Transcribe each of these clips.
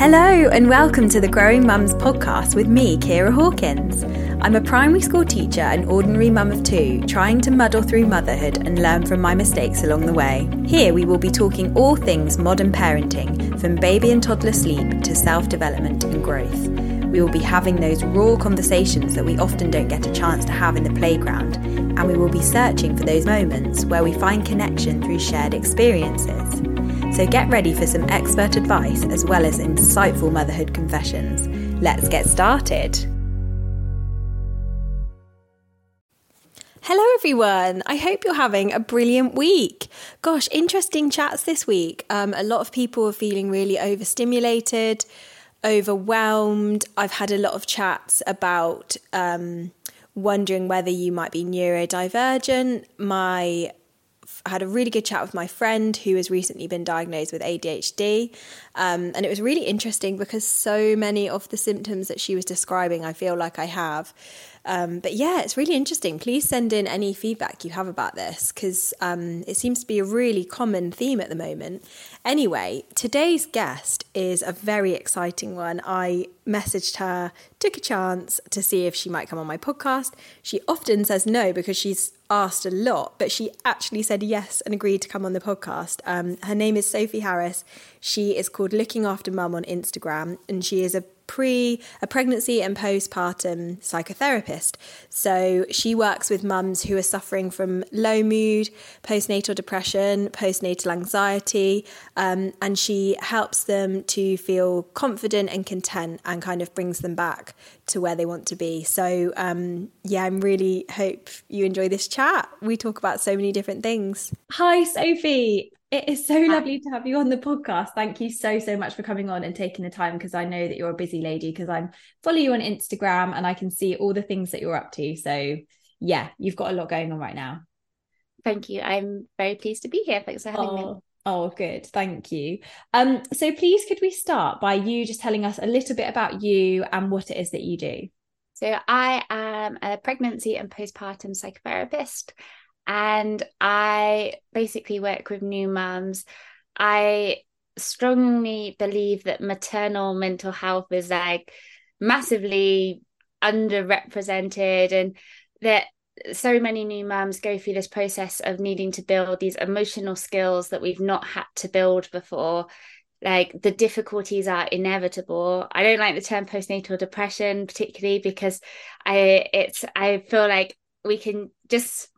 Hello, and welcome to the Growing Mums podcast with me, Kira Hawkins. I'm a primary school teacher and ordinary mum of two, trying to muddle through motherhood and learn from my mistakes along the way. Here, we will be talking all things modern parenting, from baby and toddler sleep to self development and growth. We will be having those raw conversations that we often don't get a chance to have in the playground, and we will be searching for those moments where we find connection through shared experiences. So get ready for some expert advice as well as insightful motherhood confessions. Let's get started. Hello, everyone. I hope you're having a brilliant week. Gosh, interesting chats this week. Um, a lot of people are feeling really overstimulated, overwhelmed. I've had a lot of chats about um, wondering whether you might be neurodivergent. My had a really good chat with my friend who has recently been diagnosed with ADHD. Um, and it was really interesting because so many of the symptoms that she was describing, I feel like I have. Um, but yeah, it's really interesting. Please send in any feedback you have about this because um, it seems to be a really common theme at the moment. Anyway, today's guest is a very exciting one. I messaged her, took a chance to see if she might come on my podcast. She often says no because she's asked a lot, but she actually said yes and agreed to come on the podcast. Um, her name is Sophie Harris. She is called Looking After Mum on Instagram, and she is a pre a pregnancy and postpartum psychotherapist. So she works with mums who are suffering from low mood, postnatal depression, postnatal anxiety, um, and she helps them to feel confident and content and kind of brings them back to where they want to be. So um, yeah, I'm really hope you enjoy this chat. We talk about so many different things. Hi, Sophie. It is so lovely to have you on the podcast. Thank you so, so much for coming on and taking the time because I know that you're a busy lady because I'm follow you on Instagram and I can see all the things that you're up to. So yeah, you've got a lot going on right now. Thank you. I'm very pleased to be here. Thanks for having oh, me. Oh, good. Thank you. Um, so please could we start by you just telling us a little bit about you and what it is that you do? So I am a pregnancy and postpartum psychotherapist and I basically work with new mums. I strongly believe that maternal mental health is like massively underrepresented and that so many new mums go through this process of needing to build these emotional skills that we've not had to build before like the difficulties are inevitable i don't like the term postnatal depression particularly because i it's i feel like we can just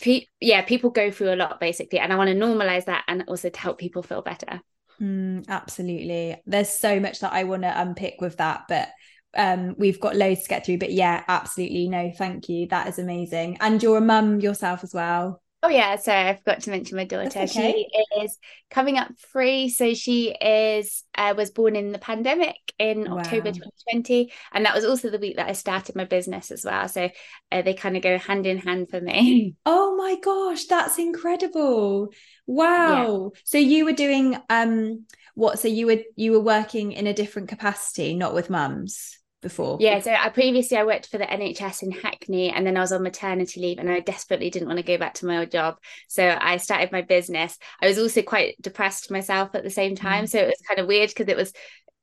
pe- yeah, people go through a lot basically, and I want to normalize that and also to help people feel better. Mm, absolutely. There's so much that I want to unpick with that, but um, we've got loads to get through. But yeah, absolutely. No, thank you. That is amazing. And you're a mum yourself as well. Oh yeah, so I forgot to mention my daughter. Okay. She is coming up three, so she is uh, was born in the pandemic in wow. October 2020, and that was also the week that I started my business as well. So uh, they kind of go hand in hand for me. Oh my gosh, that's incredible! Wow. Yeah. So you were doing um what? So you were you were working in a different capacity, not with mums before? Yeah, so I previously I worked for the NHS in Hackney and then I was on maternity leave and I desperately didn't want to go back to my old job. So I started my business. I was also quite depressed myself at the same time. Mm. So it was kind of weird because it was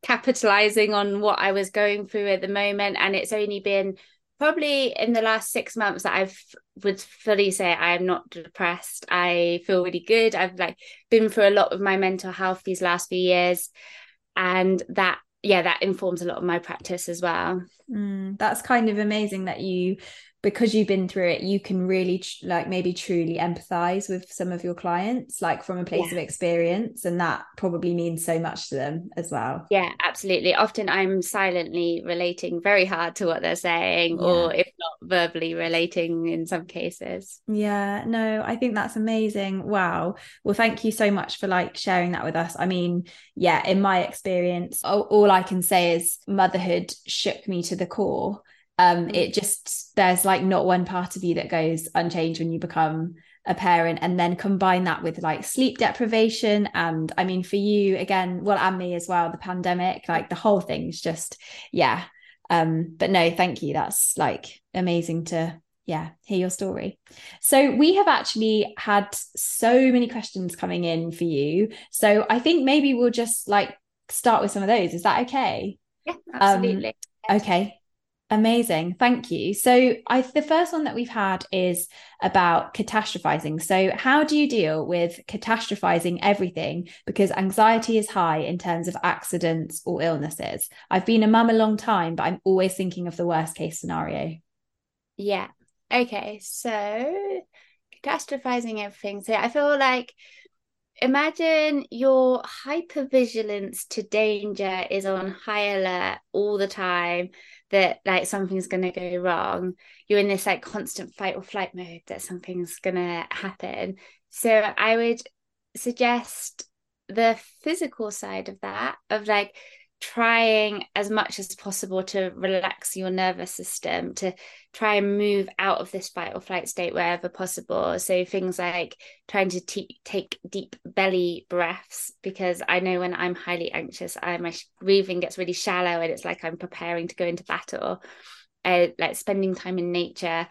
capitalizing on what I was going through at the moment. And it's only been probably in the last six months that I've would fully say I am not depressed. I feel really good. I've like been through a lot of my mental health these last few years. And that yeah, that informs a lot of my practice as well. Mm, that's kind of amazing that you because you've been through it you can really tr- like maybe truly empathize with some of your clients like from a place yeah. of experience and that probably means so much to them as well. Yeah absolutely. Often i'm silently relating very hard to what they're saying yeah. or if not verbally relating in some cases. Yeah no i think that's amazing. Wow. Well thank you so much for like sharing that with us. I mean yeah in my experience all, all i can say is motherhood shook me to the core um mm. it just there's like not one part of you that goes unchanged when you become a parent and then combine that with like sleep deprivation and i mean for you again well and me as well the pandemic like the whole thing's just yeah um but no thank you that's like amazing to yeah hear your story so we have actually had so many questions coming in for you so i think maybe we'll just like start with some of those. Is that okay? Yeah, absolutely. Um, okay. Amazing. Thank you. So, I the first one that we've had is about catastrophizing. So, how do you deal with catastrophizing everything because anxiety is high in terms of accidents or illnesses? I've been a mum a long time, but I'm always thinking of the worst case scenario. Yeah. Okay. So, catastrophizing everything. So, I feel like imagine your hypervigilance to danger is on high alert all the time that like something's going to go wrong. You're in this like constant fight or flight mode that something's going to happen. So i would suggest the physical side of that of like trying as much as possible to relax your nervous system to try and move out of this fight or flight state wherever possible. So things like trying to t- take deep belly breaths because i know when i'm highly anxious I, my breathing gets really shallow and it's like i'm preparing to go into battle. Uh, like spending time in nature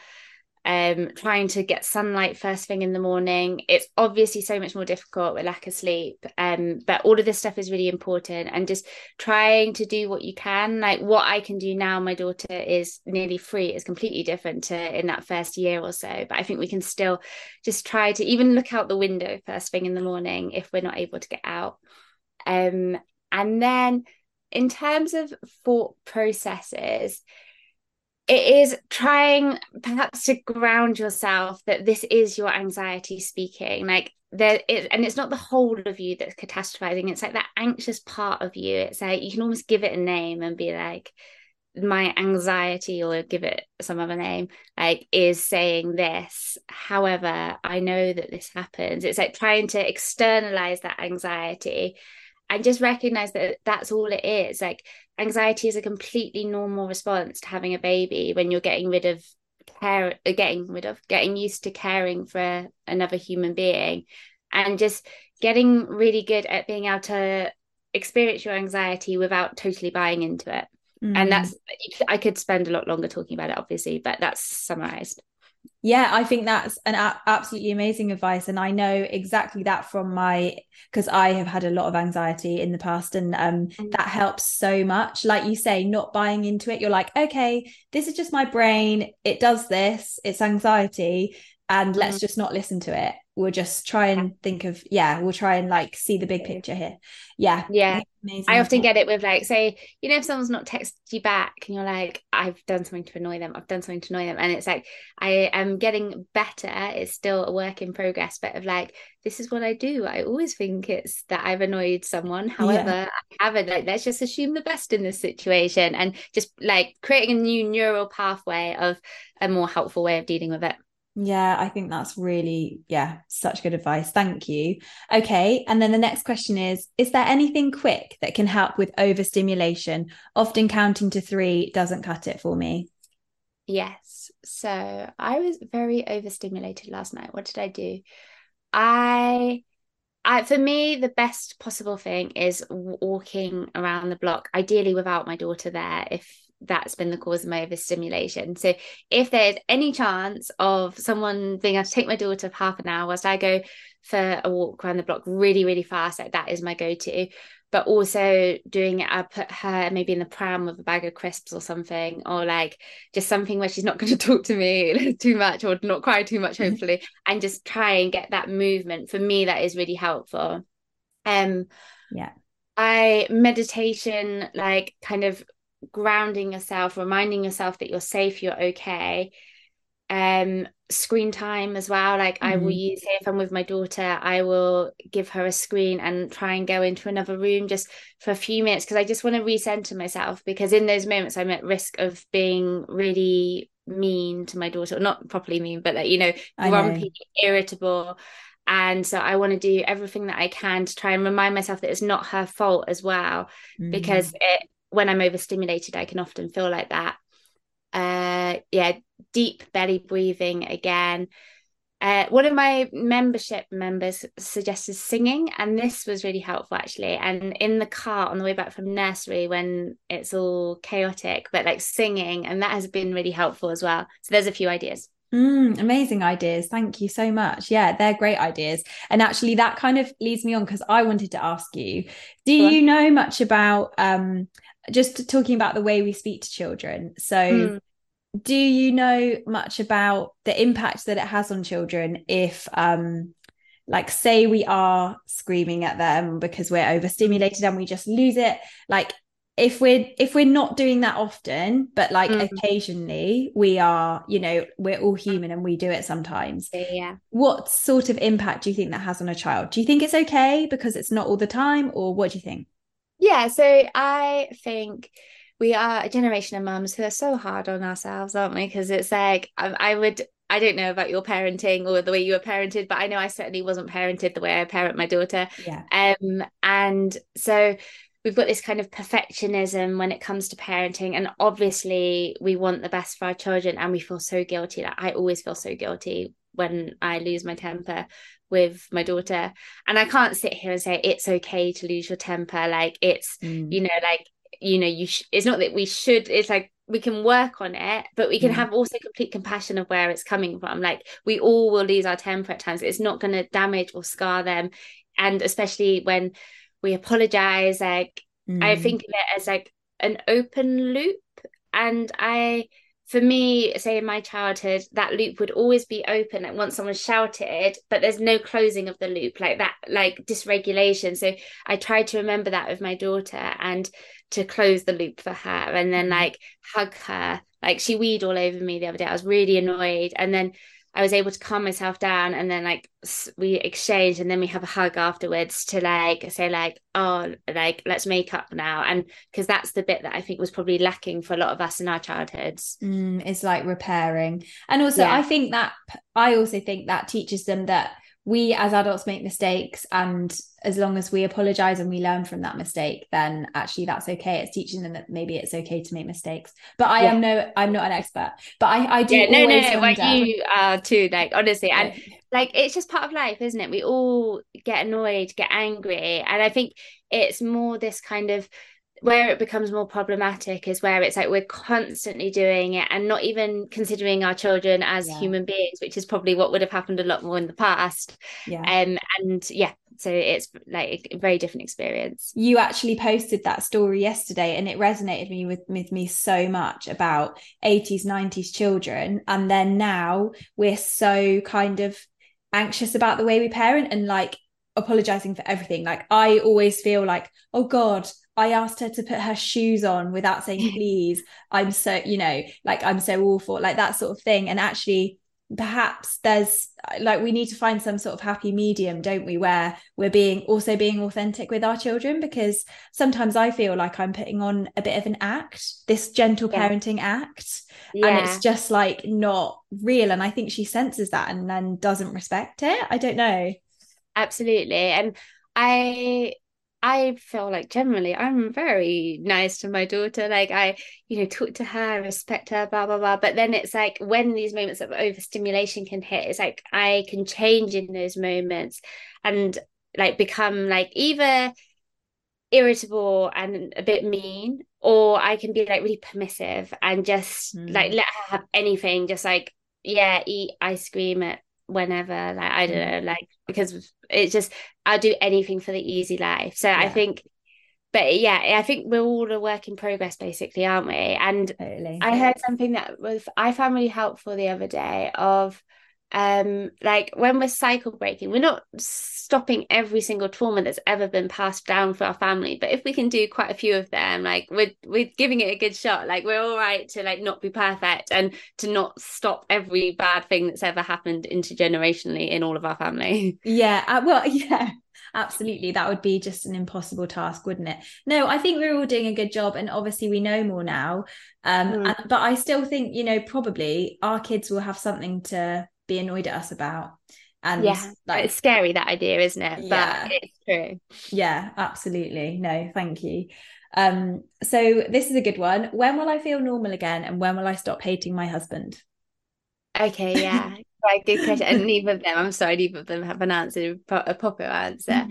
um, trying to get sunlight first thing in the morning. It's obviously so much more difficult with lack of sleep. Um, but all of this stuff is really important and just trying to do what you can. Like what I can do now, my daughter is nearly free, is completely different to in that first year or so. But I think we can still just try to even look out the window first thing in the morning if we're not able to get out. Um, and then in terms of thought processes, it is trying perhaps to ground yourself that this is your anxiety speaking like there and it's not the whole of you that's catastrophizing it's like that anxious part of you. It's like you can almost give it a name and be like my anxiety or give it some other name like is saying this. However i know that this happens. It's like trying to externalize that anxiety and just recognize that that's all it is. Like anxiety is a completely normal response to having a baby when you're getting rid of care uh, getting rid of getting used to caring for another human being. And just getting really good at being able to experience your anxiety without totally buying into it. Mm. and that's i could spend a lot longer talking about it obviously but that's summarized yeah, I think that's an a- absolutely amazing advice, and I know exactly that from my because I have had a lot of anxiety in the past, and um, mm. that helps so much. Like you say, not buying into it. You're like, okay, this is just my brain. It does this. It's anxiety, and let's mm. just not listen to it we'll just try and think of yeah we'll try and like see the big picture here. Yeah. Yeah. Amazing. i often get it with like say you know if someone's not texted you back and you're like i've done something to annoy them i've done something to annoy them and it's like i am getting better it's still a work in progress but of like this is what i do. I always think it's that i've annoyed someone. However yeah. i haven't. Like let's just assume the best in this situation and just like creating a new neural pathway of a more helpful way of dealing with it yeah, I think that's really, yeah, such good advice. Thank you. Okay. And then the next question is Is there anything quick that can help with overstimulation? Often counting to three doesn't cut it for me. Yes. So I was very overstimulated last night. What did I do? I I, for me, the best possible thing is walking around the block, ideally without my daughter there, if that's been the cause of my overstimulation. So if there's any chance of someone being able to take my daughter for half an hour whilst I go for a walk around the block really, really fast, like that is my go-to. But also doing it, I put her maybe in the pram with a bag of crisps or something, or like just something where she's not going to talk to me too much or not cry too much, hopefully, and just try and get that movement. For me, that is really helpful. Um, yeah. I meditation like kind of grounding yourself, reminding yourself that you're safe, you're okay. Um, screen time as well. Like mm-hmm. I will mm-hmm. use say if I'm with my daughter, I will give her a screen and try and go into another room just for a few minutes because I just want to recenter myself because in those moments I'm at risk of being really mean to my daughter, not properly mean, but like, you know, grumpy, know. irritable. And so I want to do everything that I can to try and remind myself that it's not her fault as well, mm-hmm. because it when I'm overstimulated, I can often feel like that. Uh, yeah, deep belly breathing again. Uh, one of my membership members suggested singing, and this was really helpful actually. And in the car on the way back from nursery, when it's all chaotic, but like singing, and that has been really helpful as well. So there's a few ideas. Mm, amazing ideas. Thank you so much. Yeah, they're great ideas. And actually, that kind of leads me on because I wanted to ask you do you know much about um, just talking about the way we speak to children? So, mm. do you know much about the impact that it has on children if, um, like, say we are screaming at them because we're overstimulated and we just lose it? Like, if we're if we're not doing that often but like mm. occasionally we are you know we're all human and we do it sometimes yeah what sort of impact do you think that has on a child do you think it's okay because it's not all the time or what do you think yeah so i think we are a generation of mums who are so hard on ourselves aren't we because it's like I, I would I don't know about your parenting or the way you were parented, but I know I certainly wasn't parented the way I parent my daughter. Yeah. Um, and so we've got this kind of perfectionism when it comes to parenting and obviously we want the best for our children and we feel so guilty like i always feel so guilty when i lose my temper with my daughter and i can't sit here and say it's okay to lose your temper like it's mm. you know like you know you sh- it's not that we should it's like we can work on it but we can mm. have also complete compassion of where it's coming from like we all will lose our temper at times it's not going to damage or scar them and especially when we apologize like mm. i think of it as like an open loop and i for me say in my childhood that loop would always be open like once someone shouted but there's no closing of the loop like that like dysregulation. So i tried to remember that with my daughter and to close the loop for her and then mm. like hug her. Like she weed all over me the other day. I was really annoyed. And then I was able to calm myself down and then like we exchange and then we have a hug afterwards to like say like oh like let's make up now. And because that's the bit that I think was probably lacking for a lot of us in our childhoods. Mm, it's like repairing. And also yeah. I think that I also think that teaches them that we as adults make mistakes and as long as we apologize and we learn from that mistake then actually that's okay. It's teaching them that maybe it's okay to make mistakes. But i yeah. am no i'm not an expert. But i i do yeah, no no no like you are too like honestly and like it's just part of life isn't it? We all get annoyed get angry and i think it's more this kind of where it becomes more problematic is where it's like we're constantly doing it and not even considering our children as yeah. human beings which is probably what would have happened a lot more in the past. Yeah. Um, and yeah so it's like a very different experience. You actually posted that story yesterday and it resonated me with, with me so much about 80s 90s children. And then now we're so kind of anxious about the way we parent and like apologizing for everything. Like i always feel like oh god I asked her to put her shoes on without saying please. I'm so, you know, like I'm so awful, like that sort of thing. And actually, perhaps there's like we need to find some sort of happy medium don't we where we're being also being authentic with our children because sometimes i feel like i'm putting on a bit of an act this gentle yeah. parenting act yeah. and it's just like not real and i think she senses that and then doesn't respect it i don't know absolutely and i I feel like generally I'm very nice to my daughter. Like I, you know, talk to her, respect her, blah, blah, blah. But then it's like when these moments of overstimulation can hit, it's like I can change in those moments and like become like either irritable and a bit mean, or I can be like really permissive and just mm. like let her have anything, just like, yeah, eat ice cream at whenever like i don't mm. know like because it's just i'll do anything for the easy life so yeah. i think but yeah i think we're all a work in progress basically aren't we and totally. i heard something that was i found really helpful the other day of um like when we're cycle breaking we're not stopping every single trauma that's ever been passed down for our family but if we can do quite a few of them like we're we're giving it a good shot. Like we're all right to like not be perfect and to not stop every bad thing that's ever happened intergenerationally in all of our family. Yeah uh, well yeah absolutely. That would be just an impossible task wouldn't it? No i think we're all doing a good job and obviously we know more now. Um mm. and, but i still think you know probably our kids will have something to be annoyed at us about. And yeah like it's scary that idea isn't it? Yeah. but it's true. Yeah absolutely. No thank you. Um so this is a good one. When will i feel normal again and when will i stop hating my husband? Okay yeah. Right good question and neither of them i'm sorry neither of them have an answer a proper answer.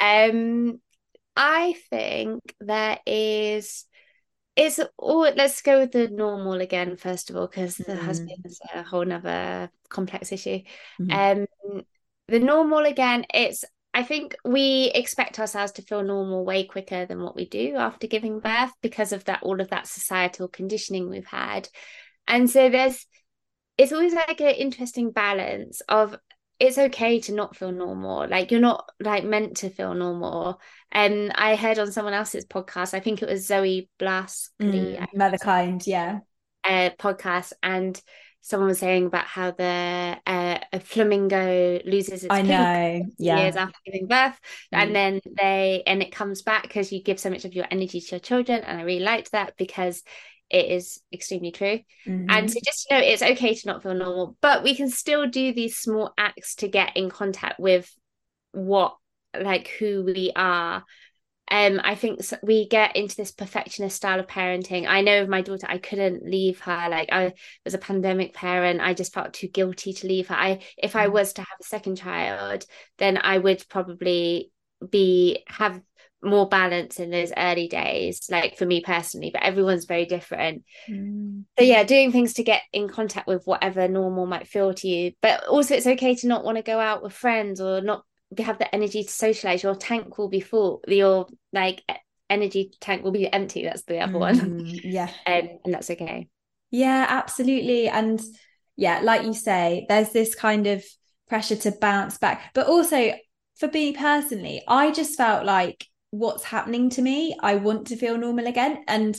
Mm. um i think there is it's all let's go with the normal again first of all because the Mm. husband is a whole nother complex issue Mhm. um the normal again it's i think we expect ourselves to feel normal way quicker than what we do after giving birth because of that all of that societal conditioning we've had and so there's it's always like an interesting balance of it's okay to not feel normal like you're not like meant to feel normal and i heard on someone else's podcast i think it was Zoe Blaskey Mm, Motherkind, yeah. uh, podcast and someone was saying about how the uh, a flamingo loses its I know. Yeah. years after giving birth Mm. and then they and it comes back because you give so much of your energy to your children and i really liked that because it is extremely true. Mhm. and so just to know it's okay to not feel normal but we can still do these small acts to get in contact with what like who we are. Um i think we get into this perfectionist style of parenting. I know of my daughter i couldn't leave her like i was a pandemic parent. I just felt too guilty to leave her. I if i Mm. was to have a second child then i would probably be have more balance in those early days like for me personally but everyone's very different Mm. so yeah doing things to get in contact with whatever normal might feel to you but also it's okay to not want to go out with friends or not have the energy to socialize your tank will be full your like energy tank will be empty that's the other one Mm, yeah. um, and that's okay Yeah, absolutely. And yeah, like you say, there's this kind of pressure to bounce back. But also for me personally, I just felt like what's happening to me, I want to feel normal again. And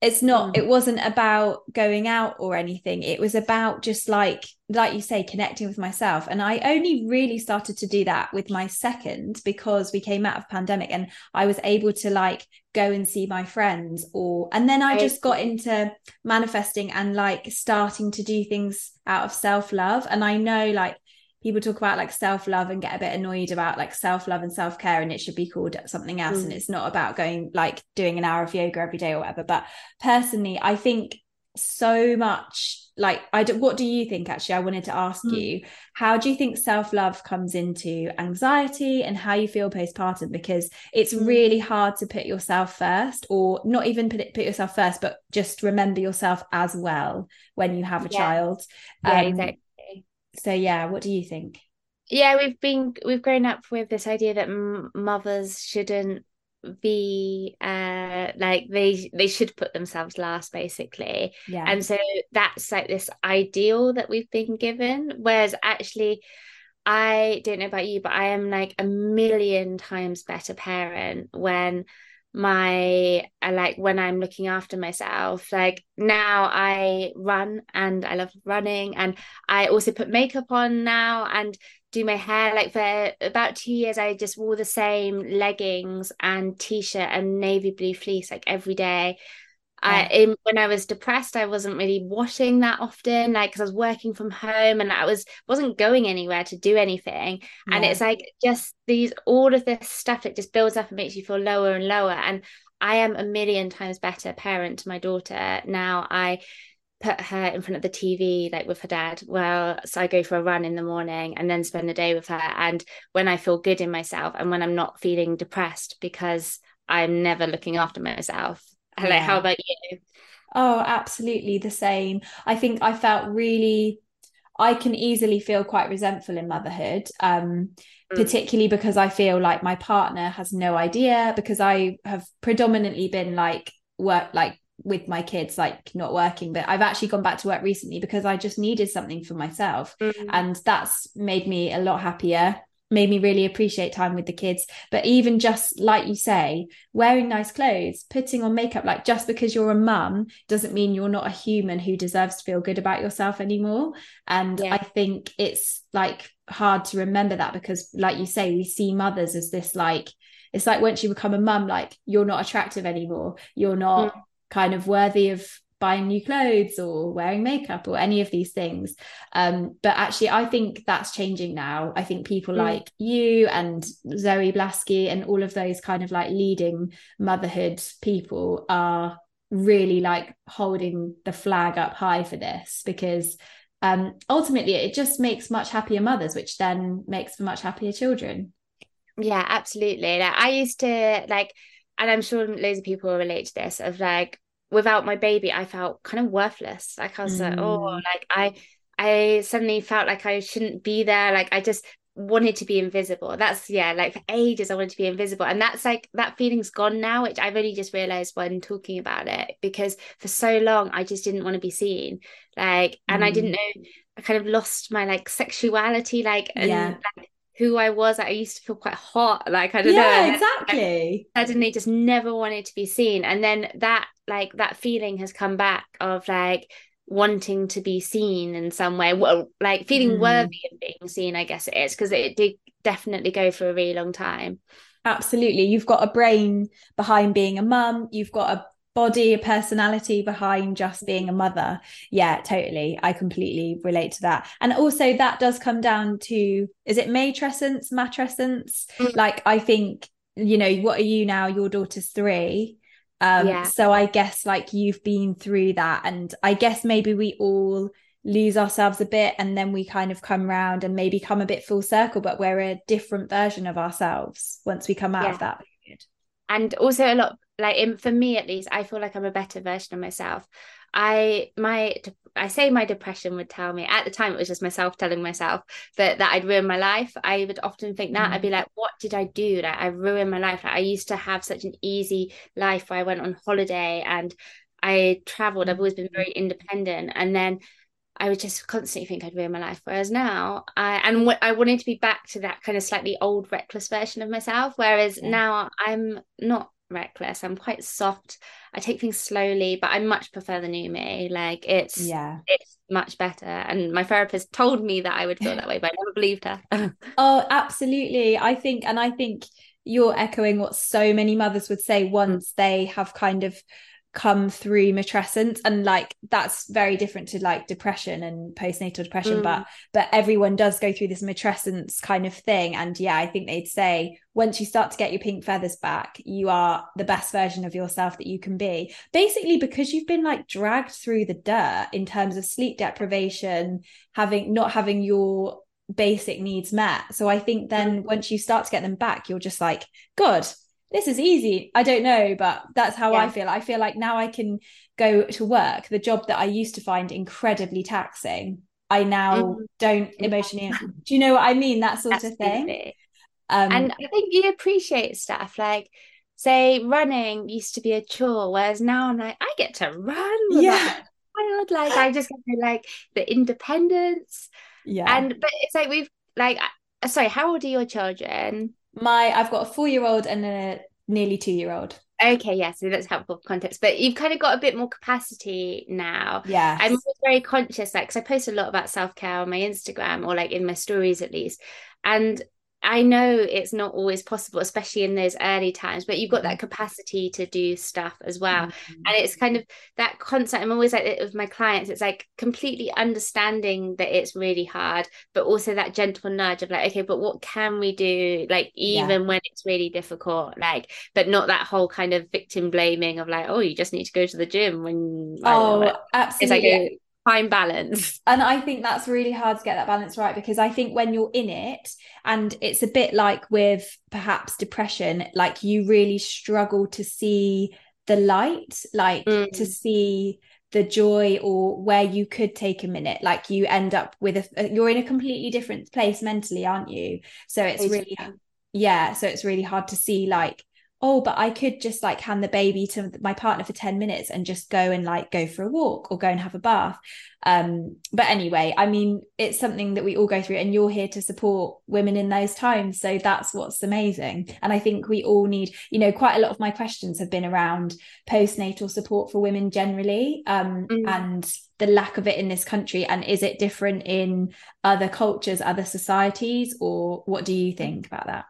it's not, Mm. it wasn't about going out or anything. It was about just like, like you say, connecting with myself. And I only really started to do that with my second because we came out of pandemic and I was able to like go and see my friends or and then I just got into manifesting and like starting to do things out of self-love and I know like people talk about like self-love and get a bit annoyed about like self-love and self-care and it should be called something else and Mm. it's not about going like doing an hour of yoga every day or whatever but personally I think so much like I do, what do you think actually I wanted to ask Mm. you how do you think self-love comes into anxiety and how you feel postpartum because it's Mm. really hard to put yourself first or not even put it, put yourself first but just remember yourself as well when you have a Yeah. child yeah Um, exactly so yeah what do you think? Yeah we've been we've grown up with this idea that m- mothers shouldn't be uh like they they should put themselves last basically. Yeah. And so that's like this ideal that we've been given. Whereas actually I don't know about you but I am like a million times better parent when my like when I'm looking after myself like now I run and I love running and I also put makeup on now and do my hair. Like for about two years I just wore the same leggings and t-shirt and navy blue fleece like every day I in, when I was depressed I wasn't really washing that often like because I was working from home and I was wasn't going anywhere to do anything. And it's like just these all of this stuff it just builds up and makes you feel lower and lower. And I am a million times better parent to my daughter now. I put her in front of the TV like with her dad well so I go for a run in the morning and then spend the day with her. And when I feel good in myself and when I'm not feeling depressed because I'm never looking after myself like Yeah. how about you Oh, absolutely the same. I think I felt really, I can easily feel quite resentful in motherhood, um, Mm. particularly because I feel like my partner has no idea because I have predominantly been like work like with my kids, like not working, but I've actually gone back to work recently because I just needed something for myself. Mm. And that's made me a lot happier, made me really appreciate time with the kids. But even just like you say, wearing nice clothes, putting on makeup, like just because you're a mum doesn't mean you're not a human who deserves to feel good about yourself anymore. And Yeah. I think it's like hard to remember that because, like you say, we see mothers as this like, it's like once you become a mum, like you're not attractive anymore. You're not mm. kind of worthy of buying new clothes or wearing makeup or any of these things. Um, but actually, I think that's changing now. I think people Mm. like you and Zoe Blaskey and all of those kind of like leading motherhood people are really like holding the flag up high for this because um, ultimately it just makes much happier mothers, which then makes for much happier children. Yeah, absolutely. Like I used to like, and I'm sure loads of people relate to this of like without my baby, I felt kind of worthless. Like I was mm. like, oh, mm. like I I suddenly felt like I shouldn't be there. Like I just wanted to be invisible. That's yeah, like for ages I wanted to be invisible. And that's like that feeling's gone now, which I've only just realized when talking about it. Because for so long I just didn't want to be seen. Like, and mm. I didn't know I kind of lost my like sexuality, like and yeah. like, who I was. I used to feel quite hot. Like I don't yeah, know. Yeah, exactly. I suddenly just never wanted to be seen. And then that like that feeling has come back of like wanting to be seen in some way well like feeling mm. worthy of being seen i guess it is because it did definitely go for a really long time absolutely you've got a brain behind being a mum you've got a body a personality behind just being a mother yeah totally i completely relate to that and also that does come down to is it matrescence matrescence mm. like i think you know what are you now your daughter's three um, yeah. So I guess like you've been through that, and I guess maybe we all lose ourselves a bit and then we kind of come round and maybe come a bit full circle, but we're a different version of ourselves once we come out yeah. of that period. And also a lot like in, for me at least, I feel like I'm a better version of myself. I my I say my depression would tell me at the time it was just myself telling myself that that I'd ruin my life. I would often think that mm. I'd be like, what did I do? Like I ruined my life. Like, I used to have such an easy life where I went on holiday and I traveled. I've always been very mm. independent, and then I would just constantly think I'd ruin my life. Whereas now, I and w- I wanted to be back to that kind of slightly old, reckless version of myself. Whereas yeah. now I'm not reckless. I'm quite soft. I take things slowly, but I much prefer the new me. Like it's yeah, it's much better. And my therapist told me that I would feel that way, but I never believed her. oh, absolutely. I think, and I think you're echoing what so many mothers would say once mm. they have kind of come through matrescence and like that's very different to like depression and postnatal depression mm. but but everyone does go through this matrescence kind of thing and yeah i think they'd say once you start to get your pink feathers back you are the best version of yourself that you can be basically because you've been like dragged through the dirt in terms of sleep deprivation having not having your basic needs met so i think then mm. once you start to get them back you're just like god this is easy. I don't know, but that's how yeah. I feel. I feel like now I can go to work, the job that I used to find incredibly taxing. I now mm-hmm. don't emotionally. Do you know what I mean? That sort Absolutely. of thing. Um, and I think you appreciate stuff like, say, running used to be a chore, whereas now I'm like, I get to run. Yeah. Wild. Like I just get like the independence. Yeah. And but it's like we've like, sorry, how old are your children? My I've got a four year old and a nearly two year old. Okay, yeah, so that's helpful context. But you've kind of got a bit more capacity now. Yeah. I'm very conscious, like, because I post a lot about self care on my Instagram or like in my stories at least. And I know it's not always possible, especially in those early times, but you've got that mm-hmm. capacity to do stuff as well. Mm-hmm. And it's kind of that concept. I'm always like with my clients, it's like completely understanding that it's really hard, but also that gentle nudge of like, okay, but what can we do? Like, even yeah. when it's really difficult, like, but not that whole kind of victim blaming of like, oh, you just need to go to the gym when. Oh, absolutely. It's like, fine balance. And I think that's really hard to get that balance right because I think when you're in it, and it's a bit like with perhaps depression, like you really struggle to see the light, like mm. to see the joy or where you could take a minute like you end up with a you're in a completely different place mentally aren't you so it's really yeah so it's really hard to see like oh, but I could just like hand the baby to my partner for 10 minutes and just go and like go for a walk or go and have a bath. Um, but anyway, I mean, it's something that we all go through, and you're here to support women in those times. So that's what's amazing. And I think we all need, you know, quite a lot of my questions have been around postnatal support for women generally um, mm. and the lack of it in this country. And is it different in other cultures, other societies, or what do you think about that?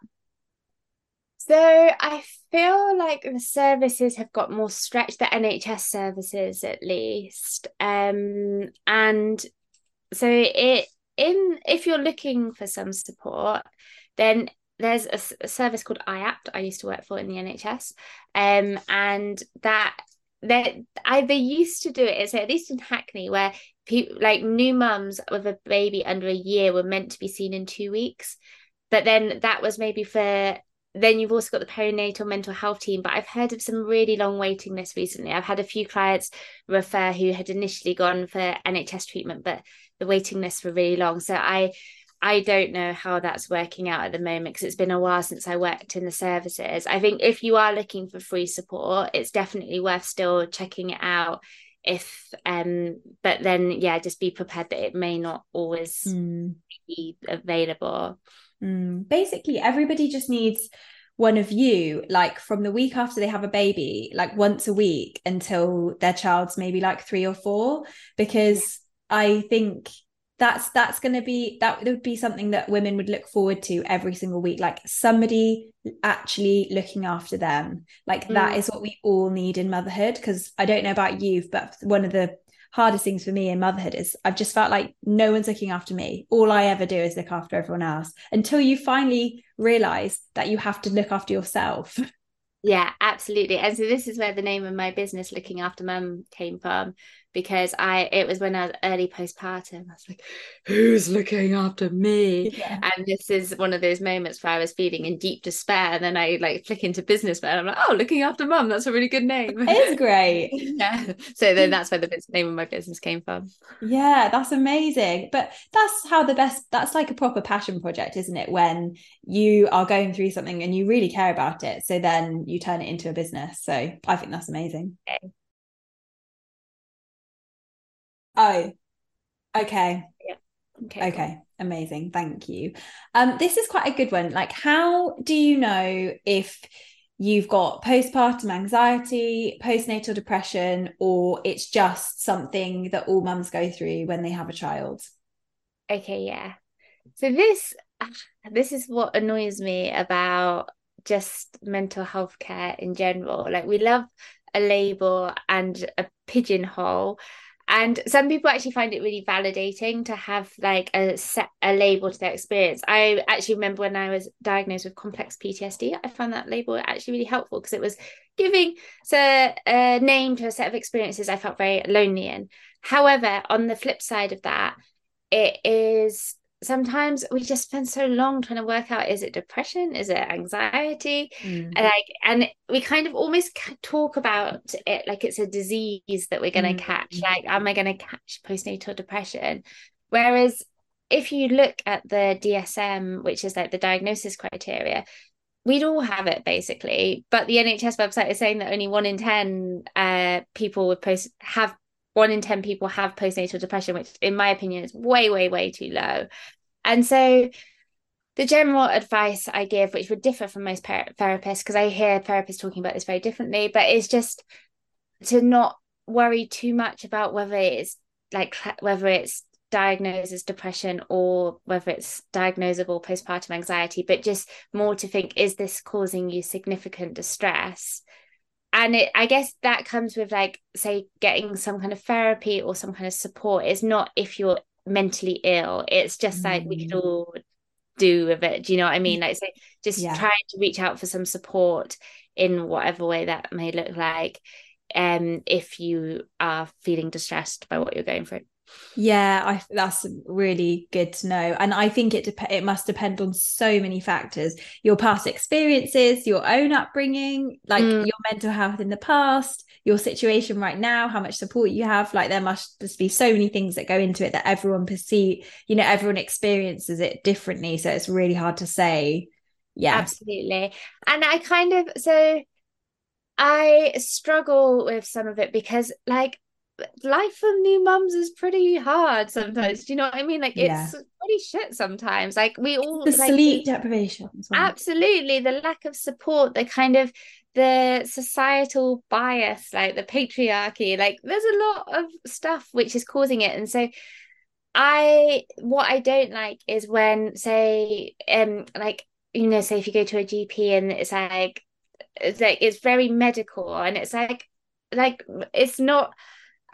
So I feel like the services have got more stretched, the NHS services at least. Um, and so it in if you're looking for some support, then there's a, a service called IAPT I used to work for in the NHS. Um, and that that I they used to do it, so at least in Hackney, where people like new mums with a baby under a year were meant to be seen in two weeks. But then that was maybe for then you've also got the perinatal mental health team. But I've heard of some really long waiting lists recently. I've had a few clients refer who had initially gone for NHS treatment, but the waiting lists were really long. So I I don't know how that's working out at the moment because it's been a while since I worked in the services. I think if you are looking for free support, it's definitely worth still checking it out. If um, but then yeah, just be prepared that it may not always mm. be available. Mm. Basically, everybody just needs one of you like from the week after they have a baby like once a week until their child's maybe like three or four because yeah. i think that's that's going to be that would be something that women would look forward to every single week like somebody actually looking after them like mm. that is what we all need in motherhood because i don't know about you but one of the hardest things for me in motherhood is i've just felt like no one's looking after me. All i ever do is look after everyone else until you finally realize that you have to look after yourself. Yeah absolutely. And so this is where the name of my business looking after mum came from because I it was when I was early postpartum. I was like, who's looking after me? Yeah. And this is one of those moments where I was feeling in deep despair. And then I like flick into business and I'm like, oh, looking after mum, that's a really good name. It is great. yeah. So then that's where the name of my business came from. Yeah, that's amazing. But that's how the best that's like a proper passion project, isn't it? When you are going through something and you really care about it. So then you turn it into a business. So I think that's amazing. Okay. Oh, okay. Yeah. Okay. Okay. Amazing. Thank you. Um, this is quite a good one. Like, how do you know if you've got postpartum anxiety, postnatal depression, or it's just something that all mums go through when they have a child? Okay, yeah. So this this is what annoys me about just mental health care in general. Like we love a label and a pigeonhole and some people actually find it really validating to have like a set a label to their experience. I actually remember when i was diagnosed with complex ptsd i found that label actually really helpful because it was giving so a name to a set of experiences i felt very lonely in. However on the flip side of that it is sometimes we just spend so long trying to work out is it depression? Is it anxiety? Mm. and like and we kind of almost talk about it like it's a disease that we're going to mm. catch. Like am i going to catch postnatal depression? Whereas if you look at the DSM which is like the diagnosis criteria we'd all have it basically. But the NHS website is saying that only 1 in 10 uh, people with post have one in 10 people have postnatal depression, which in my opinion is way, way, way too low. And so the general advice I give, which would differ from most therapists, because I hear therapists talking about this very differently, but it's just to not worry too much about whether it's like whether it's diagnosed as depression or whether it's diagnosable postpartum anxiety, but just more to think, is this causing you significant distress? And it i guess that comes with like say getting some kind of therapy or some kind of support it's not if you're mentally ill it's just mm. like we could mm. all do with it do you know what i mean like so just yeah. trying to reach out for some support in whatever way that may look like um if you are feeling distressed by what you're going through yeah, I, that's really good to know, and I think it dep- it must depend on so many factors: your past experiences, your own upbringing, like mm. your mental health in the past, your situation right now, how much support you have. Like there must just be so many things that go into it that everyone perceive, you know, everyone experiences it differently. So it's really hard to say. Yeah, absolutely. And I kind of so I struggle with some of it because, like, life for new mums is pretty hard sometimes. Do you know what I mean? Like yeah. it's pretty shit sometimes. Like we all the like, sleep deprivation. Well. Absolutely. The lack of support, the kind of the societal bias, like the patriarchy, like there's a lot of stuff which is causing it. And so I what I don't like is when say um like you know say if you go to a GP and it's like it's like it's very medical and it's like like it's not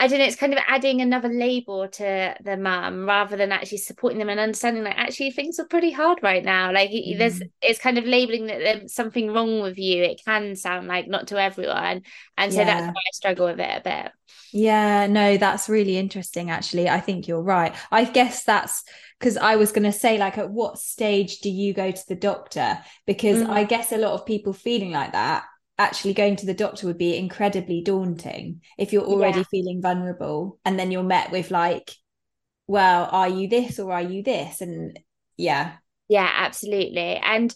I don't know, it's kind of adding another label to the mum rather than actually supporting them and understanding like actually things are pretty hard right now. Like mm. there's it's kind of labeling that there's something wrong with you. It can sound like not to everyone. And so yeah. that's why I struggle with it a bit. Yeah, no, that's really interesting actually. I think you're right. I guess that's because I was going to say, like, at what stage do you go to the doctor? Because mm. I guess a lot of people feeling like that actually going to the doctor would be incredibly daunting if you're already yeah. feeling vulnerable and then you're met with like well are you this or are you this and yeah yeah absolutely and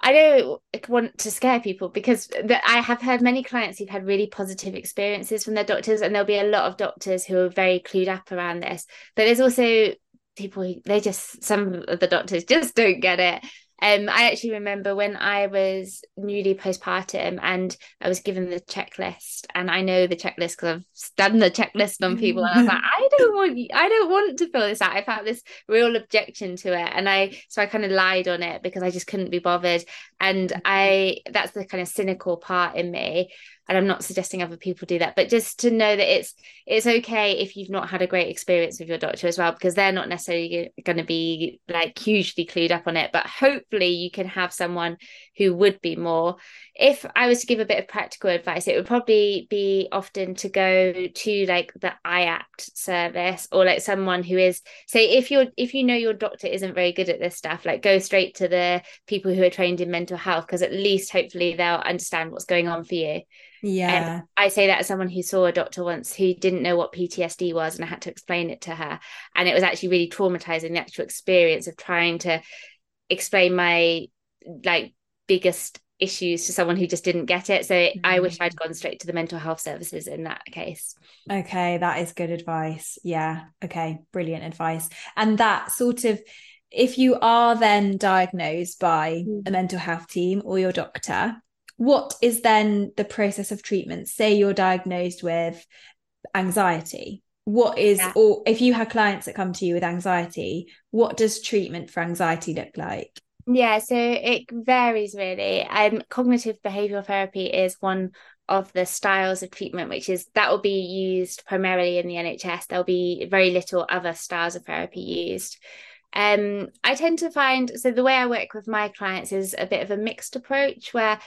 I don't want to scare people because I have heard many clients who've had really positive experiences from their doctors, and there'll be a lot of doctors who are very clued up around this. But there's also people they just some of the doctors just don't get it um, I actually remember when I was newly postpartum and I was given the checklist, and I know the checklist because I've done the checklist on people, and I was like, I don't want, I don't want to fill this out. I felt this real objection to it, and I so I kind of lied on it because I just couldn't be bothered, and mm-hmm. I that's the kind of cynical part in me and i'm not suggesting other people do that but just to know that it's it's okay if you've not had a great experience with your doctor as well because they're not necessarily going to be like hugely clued up on it but hopefully you can have someone who would be more. If i was to give a bit of practical advice it would probably be often to go to like the iapt service or like someone who is say if you're if you know your doctor isn't very good at this stuff like go straight to the people who are trained in mental health because at least hopefully they'll understand what's going on for you yeah. I say that as someone who saw a doctor once who didn't know what PTSD was and I had to explain it to her. And it was actually really traumatizing the actual experience of trying to explain my like biggest issues to someone who just didn't get it. So mm-hmm. I wish I'd gone straight to the mental health services in that case. Okay, that is good advice. Yeah. Okay, brilliant advice. And that sort of if you are then diagnosed by mm. a mental health team or your doctor, what is then the process of treatment? Say you're diagnosed with anxiety. What is, yeah. or if you have clients that come to you with anxiety, what does treatment for anxiety look like? Yeah, so it varies really. Um, cognitive behavioral therapy is one of the styles of treatment, which is that will be used primarily in the NHS. There'll be very little other styles of therapy used. Um, I tend to find so the way I work with my clients is a bit of a mixed approach where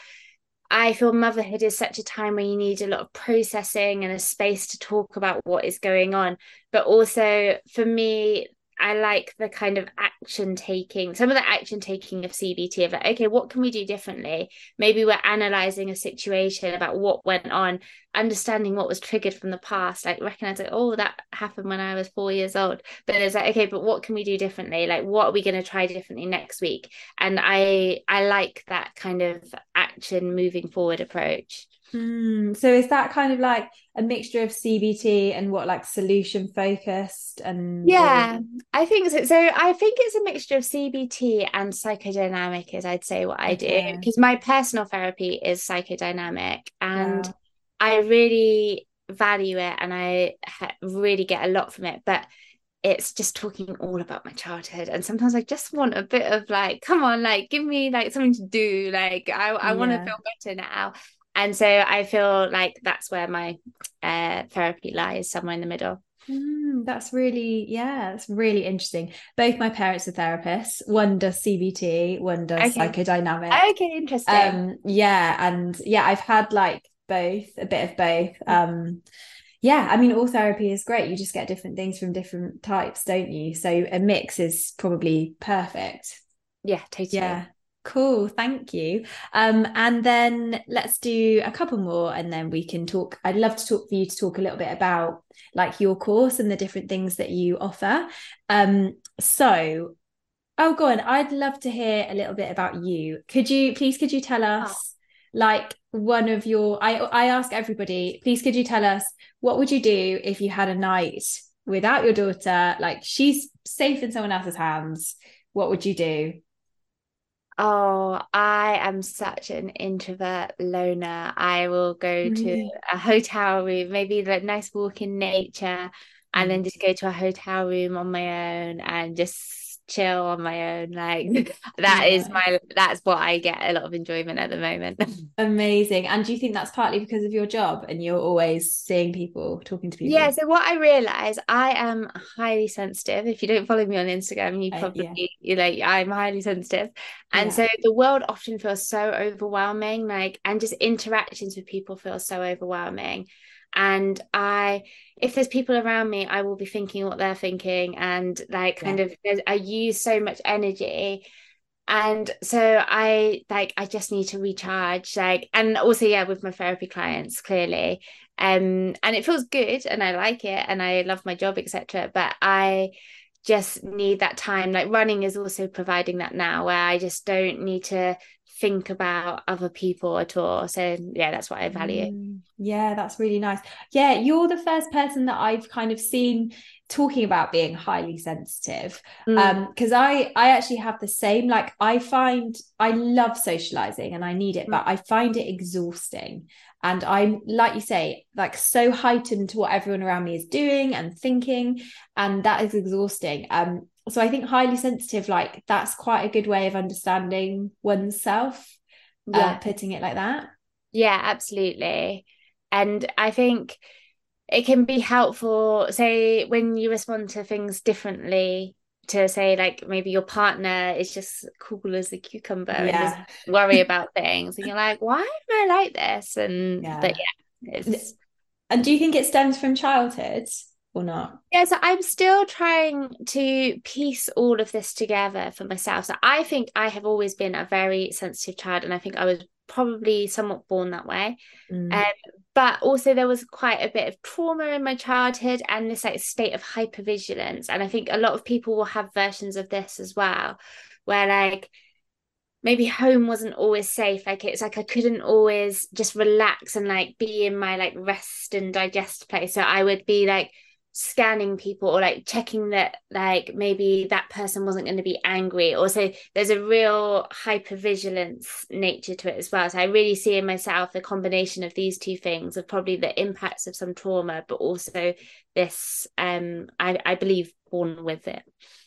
I feel motherhood is such a time where you need a lot of processing and a space to talk about what is going on. But also for me, I like the kind of action taking, some of the action taking of CBT of like, okay, what can we do differently? Maybe we're analyzing a situation about what went on, understanding what was triggered from the past, like recognizing, oh, that happened when I was four years old. But it's like, okay, but what can we do differently? Like, what are we going to try differently next week? And I I like that kind of action moving forward approach. Mm, so is that kind of like a mixture of CBT and what like solution focused and yeah. I think so. So I think it's a mixture of CBT and psychodynamic is I'd say what I do because my personal therapy is psychodynamic and wow. I really value it and I ha- really get a lot from it but it's just talking all about my childhood and sometimes i just want a bit of like come on like give me like something to do like i, I yeah. want to feel better now and so I feel like that's where my uh, therapy lies, somewhere in the middle. Mm, that's really, yeah, that's really interesting. Both my parents are therapists. One does CBT, one does okay. psychodynamic. Okay, interesting. Um, yeah, and yeah, I've had like both, a bit of both. Mm. Um, yeah, I mean, all therapy is great. You just get different things from different types, don't you? So a mix is probably perfect. Yeah, totally. Yeah. Cool, thank you. Um, and then let's do a couple more and then we can talk. I'd love to talk for you to talk a little bit about like your course and the different things that you offer. Um, so oh go on, I'd love to hear a little bit about you. Could you please could you tell oh. us like one of your I I ask everybody, please could you tell us what would you do if you had a night without your daughter? Like she's safe in someone else's hands. What would you do? Oh, I am such an introvert loner. I will go to a hotel room, maybe a nice walk in nature, and then mm. just go to a hotel room on my own and just chill on my own. Like that yeah. is my that's what I get a lot of enjoyment at the moment. Amazing. And do you think that's partly because of your job and you're always seeing people, talking to people? Yeah. So what I realize, I am highly sensitive. If you don't follow me on Instagram, you probably uh, yeah. you like I'm highly sensitive. And yeah. so the world often feels so overwhelming, like and just interactions with people feel so overwhelming and i if there's people around me i will be thinking what they're thinking and like kind yeah. of i use so much energy and so i like i just need to recharge like and also yeah with my therapy clients clearly um and it feels good and i like it and i love my job etc but i just need that time like running is also providing that now where i just don't need to think about other people at all. So yeah, that's what I value. Mm, yeah, that's really nice. Yeah, you're the first person that I've kind of seen talking about being highly sensitive. Mm. Um, because I I actually have the same. Like I find I love socializing and I need it, mm. but I find it exhausting. And I'm like you say, like so heightened to what everyone around me is doing and thinking, and that is exhausting. Um, so I think highly sensitive, like that's quite a good way of understanding oneself. Uh, yeah, uh, putting it like that. Yeah, absolutely. And I think it can be helpful, say, when you respond to things differently, to say like maybe your partner is just cool as a cucumber yeah. and doesn't worry about things, and you're like, why am I like this? And yeah. but yeah, it's... and do you think it stems from childhood? or not? Yeah, so I'm still trying to piece all of this together for myself. So I think I have always been a very sensitive child, and I think I was probably somewhat born that way. Mm. Um, but also there was quite a bit of trauma in my childhood and this like state of hypervigilance. And I think a lot of people will have versions of this as well, where like maybe home wasn't always safe like it's like i couldn't always just relax and like be in my like rest and digest place so i would be like scanning people or like checking that like maybe that person wasn't going to be angry. Or so there's a real hypervigilance nature to it as well. So i really see in myself the combination of these two things of probably the impacts of some trauma but also this um i, I believe born with it.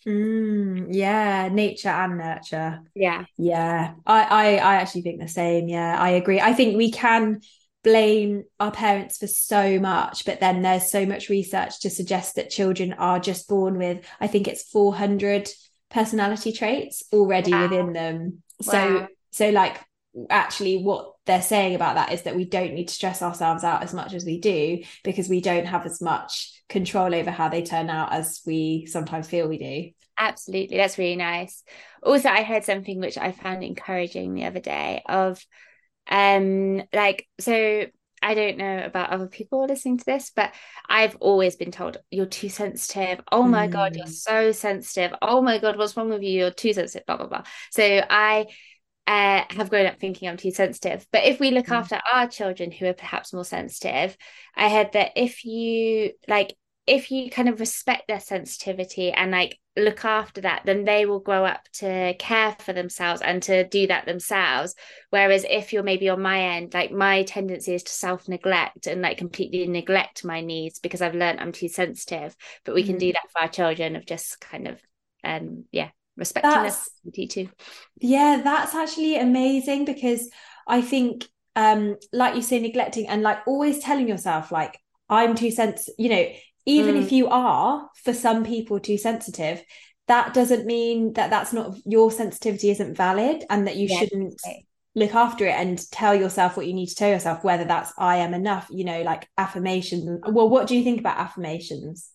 Mm, yeah nature and nurture. Yeah. Yeah I, I i actually think the same. Yeah i agree. I think we can blame our parents for so much but then there's so much research to suggest that children are just born with i think it's 400 personality traits already wow. within them. So so like actually what they're saying about that is that we don't need to stress ourselves out as much as we do because we don't have as much control over how they turn out as we sometimes feel we do. Absolutely. That's really nice. Also i heard something which i found encouraging the other day of um, like, so I don't know about other people listening to this, but I've always been told you're too sensitive. Oh my mm. God, you're mm. so sensitive. Oh my God, what's wrong with you? You're too sensitive, blah, blah, blah. So I uh, have grown up thinking I'm too sensitive. But if we look mm. after our children who are perhaps more sensitive, I heard that if you like, if you kind of respect their sensitivity and like look after that, then they will grow up to care for themselves and to do that themselves. Whereas if you're maybe on my end, like my tendency is to self neglect and like completely neglect my needs because I've learned I'm too sensitive. But we mm. can do mm. that for our children of just kind of, um, yeah, respecting that's, their too. Yeah, that's actually amazing because I think, um, like you say, neglecting and like always telling yourself, like, I'm too sensitive, you know, even mm. if you are for some people too sensitive that doesn't mean that that's not your sensitivity isn't valid and that you yeah, shouldn't look after it and tell yourself what you need to tell yourself whether that's i am enough you know like affirmations. Well what do you think about affirmations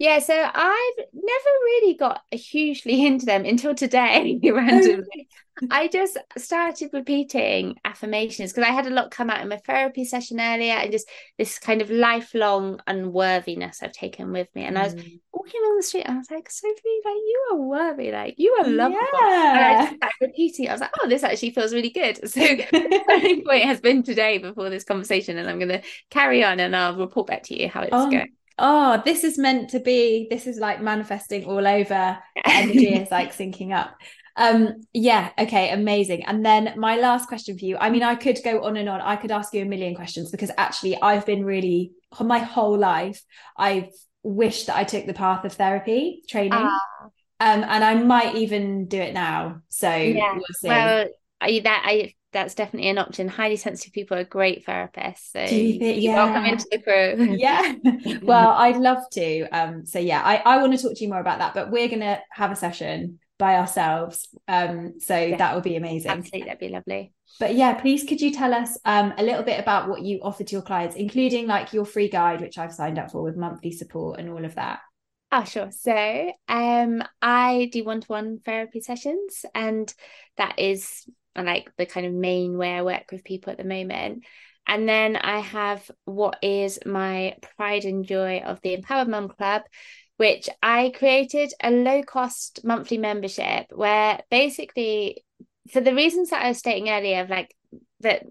yeah, so I've never really got hugely into them until today, randomly. I just started repeating affirmations because I had a lot come out in my therapy session earlier and just this kind of lifelong unworthiness I've taken with me. And mm. I was mm. walking on the street and I was like, Sophie, like you are worthy, like you are lovable. Yeah. And I just started repeating I was like, oh, this actually feels really good. So the point has been today before this conversation, and I'm gonna carry on and I'll report back to you how it's oh. going oh, this is meant to be, this is like manifesting all over. Energy is like syncing up. Um, yeah, okay, amazing. And then my last question for you. I mean, I could go on and on. I could ask you a million questions because actually I've been really my whole life, I've wished that I took the path of therapy training. Ah. Um, and I might even do it now. So yeah. we'll see. Well, I, that I that's definitely an option. Highly sensitive people are great therapists. So you think, yeah. welcome into the crew. yeah. well, I'd love to. Um, so yeah, I, I want to talk to you more about that, but we're gonna have a session by ourselves. Um, so yeah. that would be amazing. Absolutely, that'd be lovely. But yeah, please could you tell us um, a little bit about what you offer to your clients, including like your free guide, which I've signed up for with monthly support and all of that. Oh, sure. So um, I do one-to-one therapy sessions, and that is like the kind of main way I work with people at the moment. And then I have what is my pride and joy of the Empowered Mum Club, which I created a low cost monthly membership where basically, for the reasons that I was stating earlier, of like that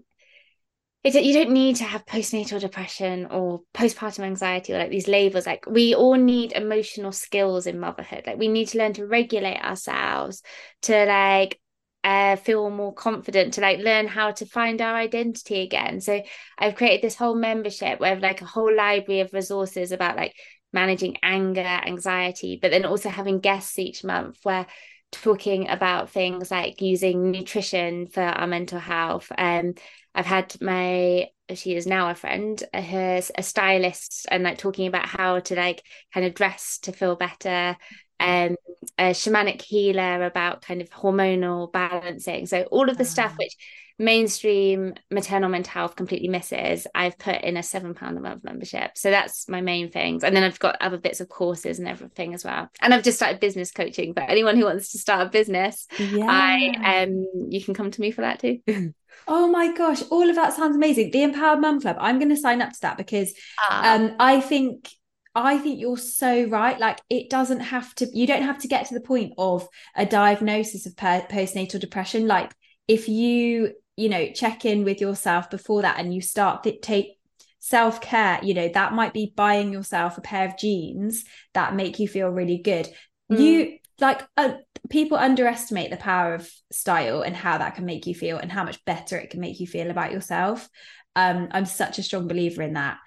it, you don't need to have postnatal depression or postpartum anxiety or like these labels like we all need emotional skills in motherhood like we need to learn to regulate ourselves to like uh, feel more confident to like learn how to find our identity again. So I've created this whole membership where like a whole library of resources about like managing anger, anxiety, but then also having guests each month where talking about things like using nutrition for our mental health. Um, I've had my she is now a friend, her a stylist, and like talking about how to like kind of dress to feel better, um, a shamanic healer about kind of hormonal balancing. So all of the stuff which mainstream maternal mental health completely misses, I've put in a seven pound a month membership. So that's my main things. And then I've got other bits of courses and everything as well. And I've just started business coaching. But anyone who wants to start a business, yeah. I um you can come to me for that too. Oh my gosh, all of that sounds amazing. The Empowered Mum Club. I'm going to sign up to that because ah. um, I think I think you're so right. Like it doesn't have to, you don't have to get to the point of a diagnosis of postnatal depression. Like if you, you know, check in with yourself before that and you start to take self care, you know, that might be buying yourself a pair of jeans that make you feel really good. Mm. You like uh, people underestimate the power of style and how that can make you feel and how much better it can make you feel about yourself. Um, I'm such a strong believer in that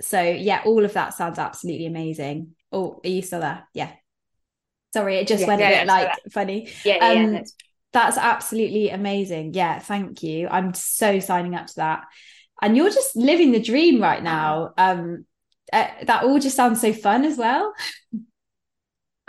so yeah, all of that sounds absolutely amazing. Oh, are you still there? Yeah. Sorry, it just yeah, went a bit like funny. Yeah, um, yeah. That's... that's absolutely amazing. Yeah, thank you. I'm so signing up to that. And you're just living the dream right now. Um, uh, that all just sounds so fun as well.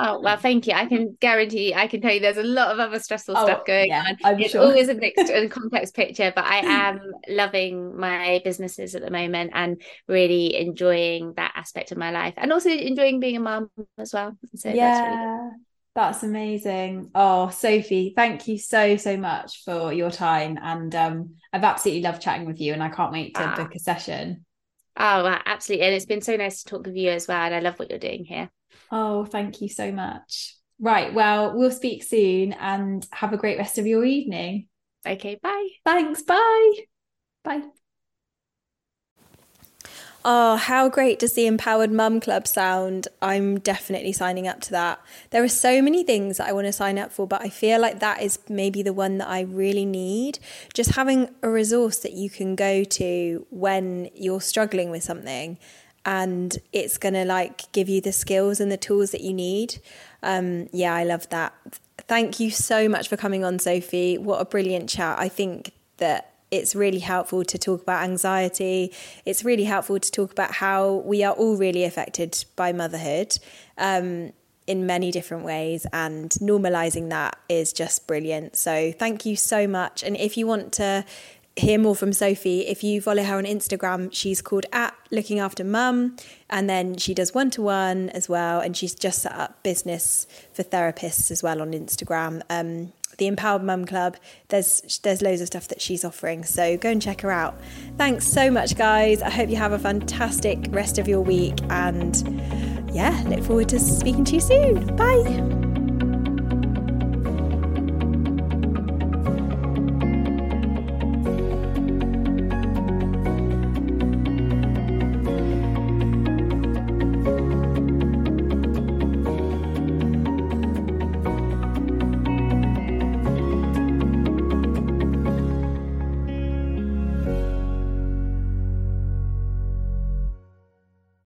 Oh well, thank you. I can guarantee, I can tell you, there's a lot of other stressful oh, stuff going yeah, on. I'm it's sure. always a mixed and complex picture, but I am loving my businesses at the moment and really enjoying that aspect of my life, and also enjoying being a mum as well. So yeah. That's, really that's amazing. Oh, Sophie, thank you so so much for your time, and um, I've absolutely loved chatting with you, and I can't wait to ah. book a session. Oh, absolutely, and it's been so nice to talk with you as well, and I love what you're doing here. Oh, thank you so much. Right. Well, we'll speak soon and have a great rest of your evening. Okay. Bye. Thanks. Bye. Bye. Oh, how great does the Empowered Mum Club sound? I'm definitely signing up to that. There are so many things that I want to sign up for, but I feel like that is maybe the one that I really need. Just having a resource that you can go to when you're struggling with something and it's going to like give you the skills and the tools that you need. Um, yeah, I love that. Thank you so much for coming on, Sophie. What a brilliant chat. I think that it's really helpful to talk about anxiety. It's really helpful to talk about how we are all really affected by motherhood um, in many different ways, and normalizing that is just brilliant. So, thank you so much. And if you want to hear more from Sophie, if you follow her on Instagram, she's called at Looking After Mum, and then she does one to one as well, and she's just set up business for therapists as well on Instagram. Um, the Empowered Mum Club. There's there's loads of stuff that she's offering, so go and check her out. Thanks so much, guys. I hope you have a fantastic rest of your week, and yeah, look forward to speaking to you soon. Bye.